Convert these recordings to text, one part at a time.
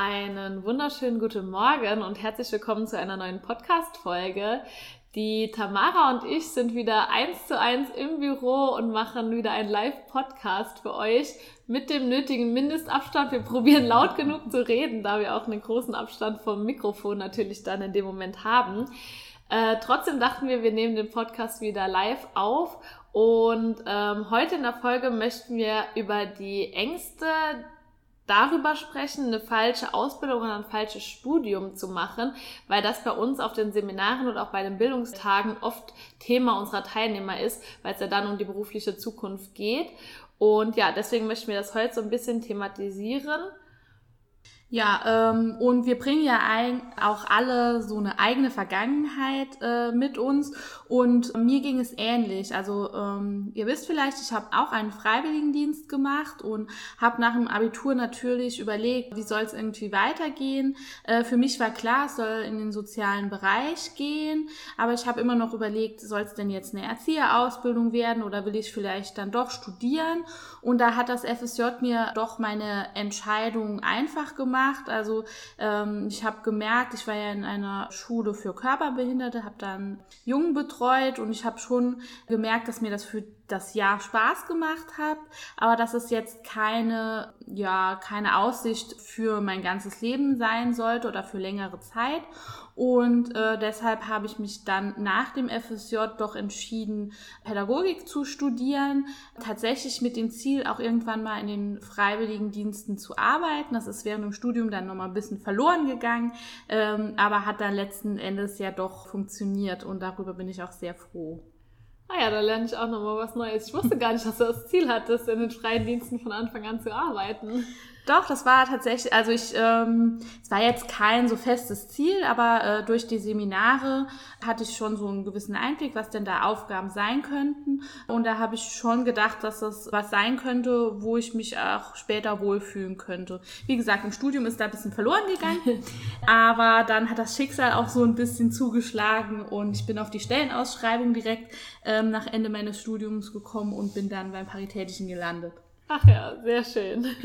Einen wunderschönen guten Morgen und herzlich willkommen zu einer neuen Podcast-Folge. Die Tamara und ich sind wieder eins zu eins im Büro und machen wieder einen Live-Podcast für euch mit dem nötigen Mindestabstand. Wir probieren laut genug zu reden, da wir auch einen großen Abstand vom Mikrofon natürlich dann in dem Moment haben. Äh, trotzdem dachten wir, wir nehmen den Podcast wieder live auf und ähm, heute in der Folge möchten wir über die Ängste darüber sprechen, eine falsche Ausbildung oder ein falsches Studium zu machen, weil das bei uns auf den Seminaren und auch bei den Bildungstagen oft Thema unserer Teilnehmer ist, weil es ja dann um die berufliche Zukunft geht. Und ja, deswegen möchten wir das heute so ein bisschen thematisieren ja, ähm, und wir bringen ja ein, auch alle so eine eigene Vergangenheit äh, mit uns. Und mir ging es ähnlich. Also ähm, ihr wisst vielleicht, ich habe auch einen Freiwilligendienst gemacht und habe nach dem Abitur natürlich überlegt, wie soll es irgendwie weitergehen. Äh, für mich war klar, es soll in den sozialen Bereich gehen. Aber ich habe immer noch überlegt, soll es denn jetzt eine Erzieherausbildung werden oder will ich vielleicht dann doch studieren? Und da hat das FSJ mir doch meine Entscheidung einfach gemacht gemacht. Also ähm, ich habe gemerkt, ich war ja in einer Schule für Körperbehinderte, habe dann Jungen betreut und ich habe schon gemerkt, dass mir das für das Jahr Spaß gemacht hat, aber dass es jetzt keine, ja, keine Aussicht für mein ganzes Leben sein sollte oder für längere Zeit. Und äh, deshalb habe ich mich dann nach dem FSJ doch entschieden, Pädagogik zu studieren. Tatsächlich mit dem Ziel, auch irgendwann mal in den Freiwilligendiensten zu arbeiten. Das ist während dem Studium dann nochmal ein bisschen verloren gegangen, ähm, aber hat dann letzten Endes ja doch funktioniert und darüber bin ich auch sehr froh. Ah ja, da lerne ich auch nochmal was Neues. Ich wusste gar nicht, dass du das Ziel hattest, in den freien Diensten von Anfang an zu arbeiten. Doch, das war tatsächlich, also ich, ähm, es war jetzt kein so festes Ziel, aber äh, durch die Seminare hatte ich schon so einen gewissen Einblick, was denn da Aufgaben sein könnten. Und da habe ich schon gedacht, dass das was sein könnte, wo ich mich auch später wohlfühlen könnte. Wie gesagt, im Studium ist da ein bisschen verloren gegangen, aber dann hat das Schicksal auch so ein bisschen zugeschlagen und ich bin auf die Stellenausschreibung direkt ähm, nach Ende meines Studiums gekommen und bin dann beim Paritätischen gelandet. Ach ja, sehr schön.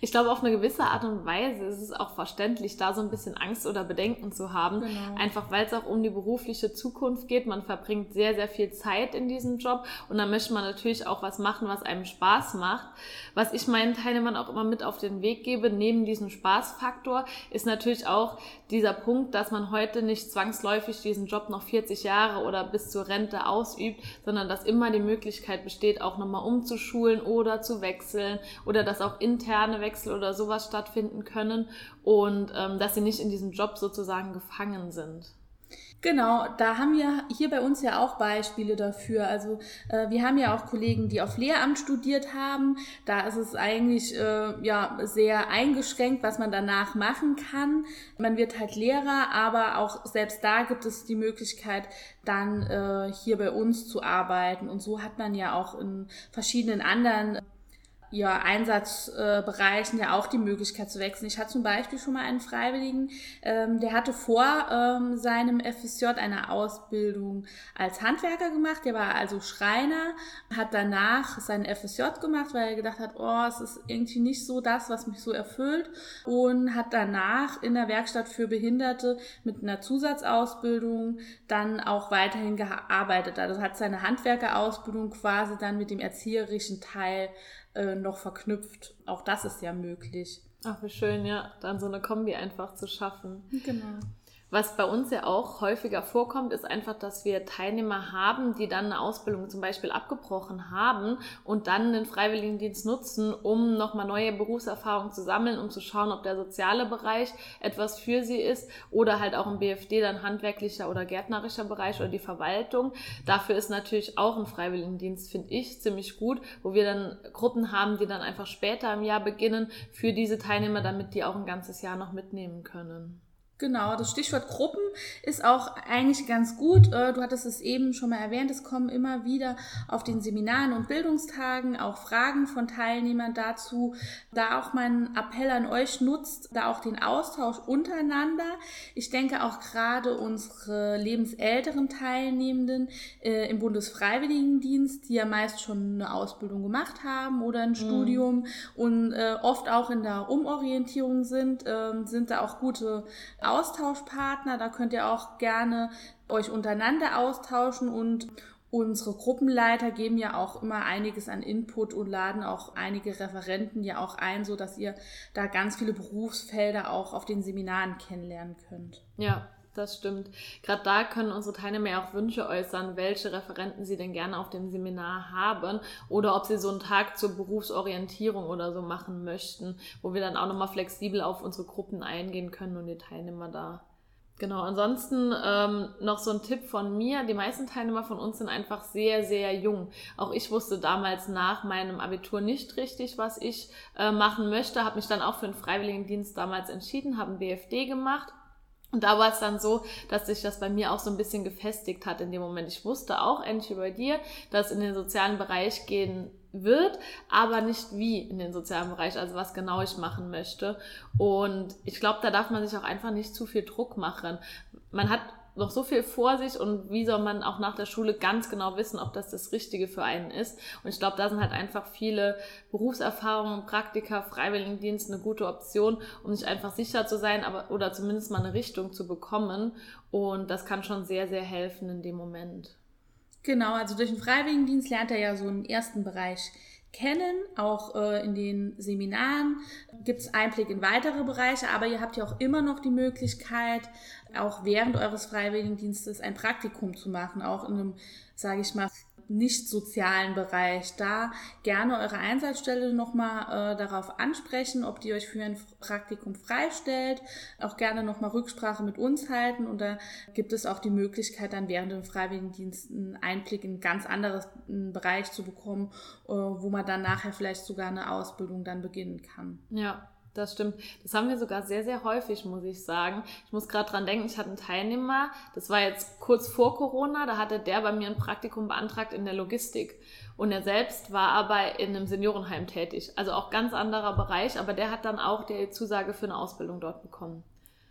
Ich glaube, auf eine gewisse Art und Weise ist es auch verständlich, da so ein bisschen Angst oder Bedenken zu haben. Genau. Einfach weil es auch um die berufliche Zukunft geht. Man verbringt sehr, sehr viel Zeit in diesem Job und dann möchte man natürlich auch was machen, was einem Spaß macht. Was ich meinen Teilnehmern auch immer mit auf den Weg gebe, neben diesem Spaßfaktor, ist natürlich auch dieser Punkt, dass man heute nicht zwangsläufig diesen Job noch 40 Jahre oder bis zur Rente ausübt, sondern dass immer die Möglichkeit besteht, auch nochmal umzuschulen oder zu wechseln oder dass auch interne Wechsel oder sowas stattfinden können und ähm, dass sie nicht in diesem Job sozusagen gefangen sind. Genau, da haben wir hier bei uns ja auch Beispiele dafür. Also äh, wir haben ja auch Kollegen, die auf Lehramt studiert haben. Da ist es eigentlich äh, ja sehr eingeschränkt, was man danach machen kann. Man wird halt Lehrer, aber auch selbst da gibt es die Möglichkeit, dann äh, hier bei uns zu arbeiten. Und so hat man ja auch in verschiedenen anderen ja, Einsatzbereichen ja auch die Möglichkeit zu wechseln. Ich hatte zum Beispiel schon mal einen Freiwilligen, ähm, der hatte vor ähm, seinem FSJ eine Ausbildung als Handwerker gemacht. Der war also Schreiner, hat danach seinen FSJ gemacht, weil er gedacht hat, oh, es ist irgendwie nicht so das, was mich so erfüllt. Und hat danach in der Werkstatt für Behinderte mit einer Zusatzausbildung dann auch weiterhin gearbeitet. Also hat seine Handwerkerausbildung quasi dann mit dem erzieherischen Teil äh, noch verknüpft. Auch das ist ja möglich. Ach, wie schön, ja, dann so eine Kombi einfach zu schaffen. Genau. Was bei uns ja auch häufiger vorkommt, ist einfach, dass wir Teilnehmer haben, die dann eine Ausbildung zum Beispiel abgebrochen haben und dann den Freiwilligendienst nutzen, um nochmal neue Berufserfahrungen zu sammeln, um zu schauen, ob der soziale Bereich etwas für sie ist oder halt auch im BFD dann handwerklicher oder gärtnerischer Bereich oder die Verwaltung. Dafür ist natürlich auch ein Freiwilligendienst, finde ich, ziemlich gut, wo wir dann Gruppen haben, die dann einfach später im Jahr beginnen für diese Teilnehmer, damit die auch ein ganzes Jahr noch mitnehmen können. Genau, das Stichwort Gruppen ist auch eigentlich ganz gut. Äh, du hattest es eben schon mal erwähnt, es kommen immer wieder auf den Seminaren und Bildungstagen auch Fragen von Teilnehmern dazu. Da auch mein Appell an euch nutzt, da auch den Austausch untereinander. Ich denke auch gerade unsere lebensälteren Teilnehmenden äh, im Bundesfreiwilligendienst, die ja meist schon eine Ausbildung gemacht haben oder ein mhm. Studium und äh, oft auch in der Umorientierung sind, äh, sind da auch gute Austauschpartner. Da könnt ihr auch gerne euch untereinander austauschen und unsere Gruppenleiter geben ja auch immer einiges an Input und laden auch einige Referenten ja auch ein, so dass ihr da ganz viele Berufsfelder auch auf den Seminaren kennenlernen könnt. Ja, das stimmt. Gerade da können unsere Teilnehmer ja auch Wünsche äußern, welche Referenten sie denn gerne auf dem Seminar haben oder ob sie so einen Tag zur Berufsorientierung oder so machen möchten, wo wir dann auch nochmal flexibel auf unsere Gruppen eingehen können und die Teilnehmer da. Genau, ansonsten ähm, noch so ein Tipp von mir. Die meisten Teilnehmer von uns sind einfach sehr, sehr jung. Auch ich wusste damals nach meinem Abitur nicht richtig, was ich äh, machen möchte. Habe mich dann auch für den Freiwilligendienst damals entschieden, habe einen BFD gemacht und da war es dann so, dass sich das bei mir auch so ein bisschen gefestigt hat in dem Moment. Ich wusste auch, wie bei dir, dass in den sozialen Bereich gehen wird, aber nicht wie in den sozialen Bereich, also was genau ich machen möchte. Und ich glaube, da darf man sich auch einfach nicht zu viel Druck machen. Man hat noch so viel vor sich und wie soll man auch nach der Schule ganz genau wissen, ob das das Richtige für einen ist. Und ich glaube, da sind halt einfach viele Berufserfahrungen, Praktika, Freiwilligendienst eine gute Option, um sich einfach sicher zu sein, aber oder zumindest mal eine Richtung zu bekommen. Und das kann schon sehr, sehr helfen in dem Moment. Genau, also durch den Freiwilligendienst lernt er ja so einen ersten Bereich kennen. Auch äh, in den Seminaren gibt es Einblick in weitere Bereiche, aber ihr habt ja auch immer noch die Möglichkeit, auch während eures Freiwilligendienstes ein Praktikum zu machen, auch in einem, sage ich mal, nicht sozialen Bereich. Da gerne eure Einsatzstelle nochmal äh, darauf ansprechen, ob die euch für ein Praktikum freistellt. Auch gerne nochmal Rücksprache mit uns halten. Und da gibt es auch die Möglichkeit, dann während dem Freiwilligendienst einen Einblick in einen ganz anderen Bereich zu bekommen, äh, wo man dann nachher vielleicht sogar eine Ausbildung dann beginnen kann. Ja, das stimmt. Das haben wir sogar sehr, sehr häufig, muss ich sagen. Ich muss gerade dran denken, ich hatte einen Teilnehmer, das war jetzt kurz vor Corona, da hatte der bei mir ein Praktikum beantragt in der Logistik. Und er selbst war aber in einem Seniorenheim tätig. Also auch ganz anderer Bereich, aber der hat dann auch die Zusage für eine Ausbildung dort bekommen.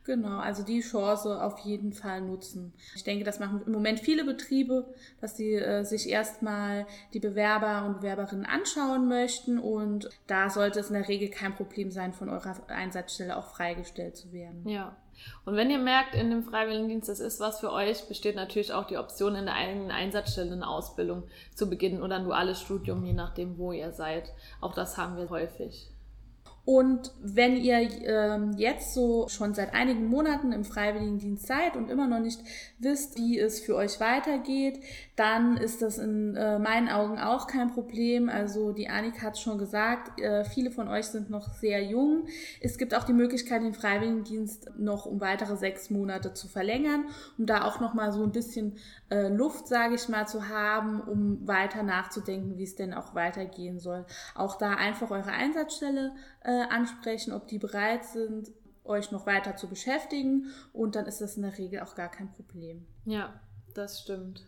Genau, also die Chance auf jeden Fall nutzen. Ich denke, das machen im Moment viele Betriebe, dass sie äh, sich erstmal die Bewerber und Bewerberinnen anschauen möchten und da sollte es in der Regel kein Problem sein, von eurer Einsatzstelle auch freigestellt zu werden. Ja. Und wenn ihr merkt, in dem Freiwilligendienst, das ist was für euch, besteht natürlich auch die Option, in der eigenen Einsatzstelle eine Ausbildung zu beginnen oder ein duales Studium, je nachdem, wo ihr seid. Auch das haben wir häufig. Und wenn ihr ähm, jetzt so schon seit einigen Monaten im Freiwilligendienst seid und immer noch nicht wisst, wie es für euch weitergeht, dann ist das in äh, meinen Augen auch kein Problem. Also die Annika hat schon gesagt, äh, viele von euch sind noch sehr jung. Es gibt auch die Möglichkeit, den Freiwilligendienst noch um weitere sechs Monate zu verlängern, um da auch noch mal so ein bisschen äh, Luft, sage ich mal, zu haben, um weiter nachzudenken, wie es denn auch weitergehen soll. Auch da einfach eure Einsatzstelle äh, ansprechen, ob die bereit sind, euch noch weiter zu beschäftigen und dann ist das in der Regel auch gar kein Problem. Ja, das stimmt.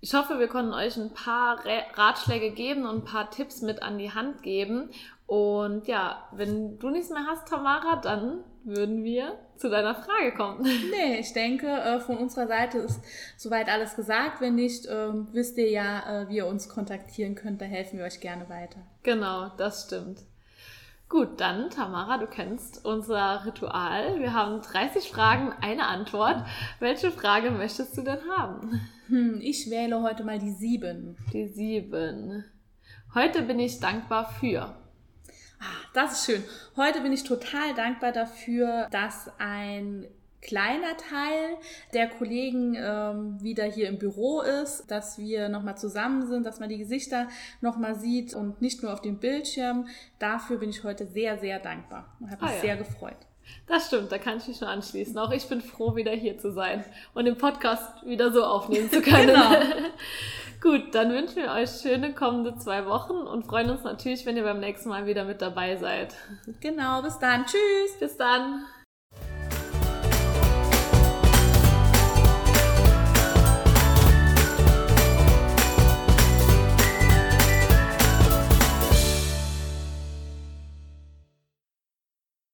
Ich hoffe, wir konnten euch ein paar Ratschläge geben und ein paar Tipps mit an die Hand geben. Und ja, wenn du nichts mehr hast, Tamara, dann würden wir zu deiner Frage kommen. Nee, ich denke, äh, von unserer Seite ist soweit alles gesagt. Wenn nicht, ähm, wisst ihr ja, äh, wie ihr uns kontaktieren könnt. Da helfen wir euch gerne weiter. Genau, das stimmt. Gut, dann, Tamara, du kennst unser Ritual. Wir haben 30 Fragen, eine Antwort. Welche Frage möchtest du denn haben? Hm, ich wähle heute mal die sieben. Die sieben. Heute bin ich dankbar für. Ah, das ist schön. Heute bin ich total dankbar dafür, dass ein kleiner Teil der Kollegen ähm, wieder hier im Büro ist, dass wir nochmal zusammen sind, dass man die Gesichter nochmal sieht und nicht nur auf dem Bildschirm. Dafür bin ich heute sehr, sehr dankbar und habe mich ah, ja. sehr gefreut. Das stimmt, da kann ich mich nur anschließen. Auch ich bin froh, wieder hier zu sein und den Podcast wieder so aufnehmen zu können. genau. Gut, dann wünschen wir euch schöne kommende zwei Wochen und freuen uns natürlich, wenn ihr beim nächsten Mal wieder mit dabei seid. Genau, bis dann. Tschüss. Bis dann.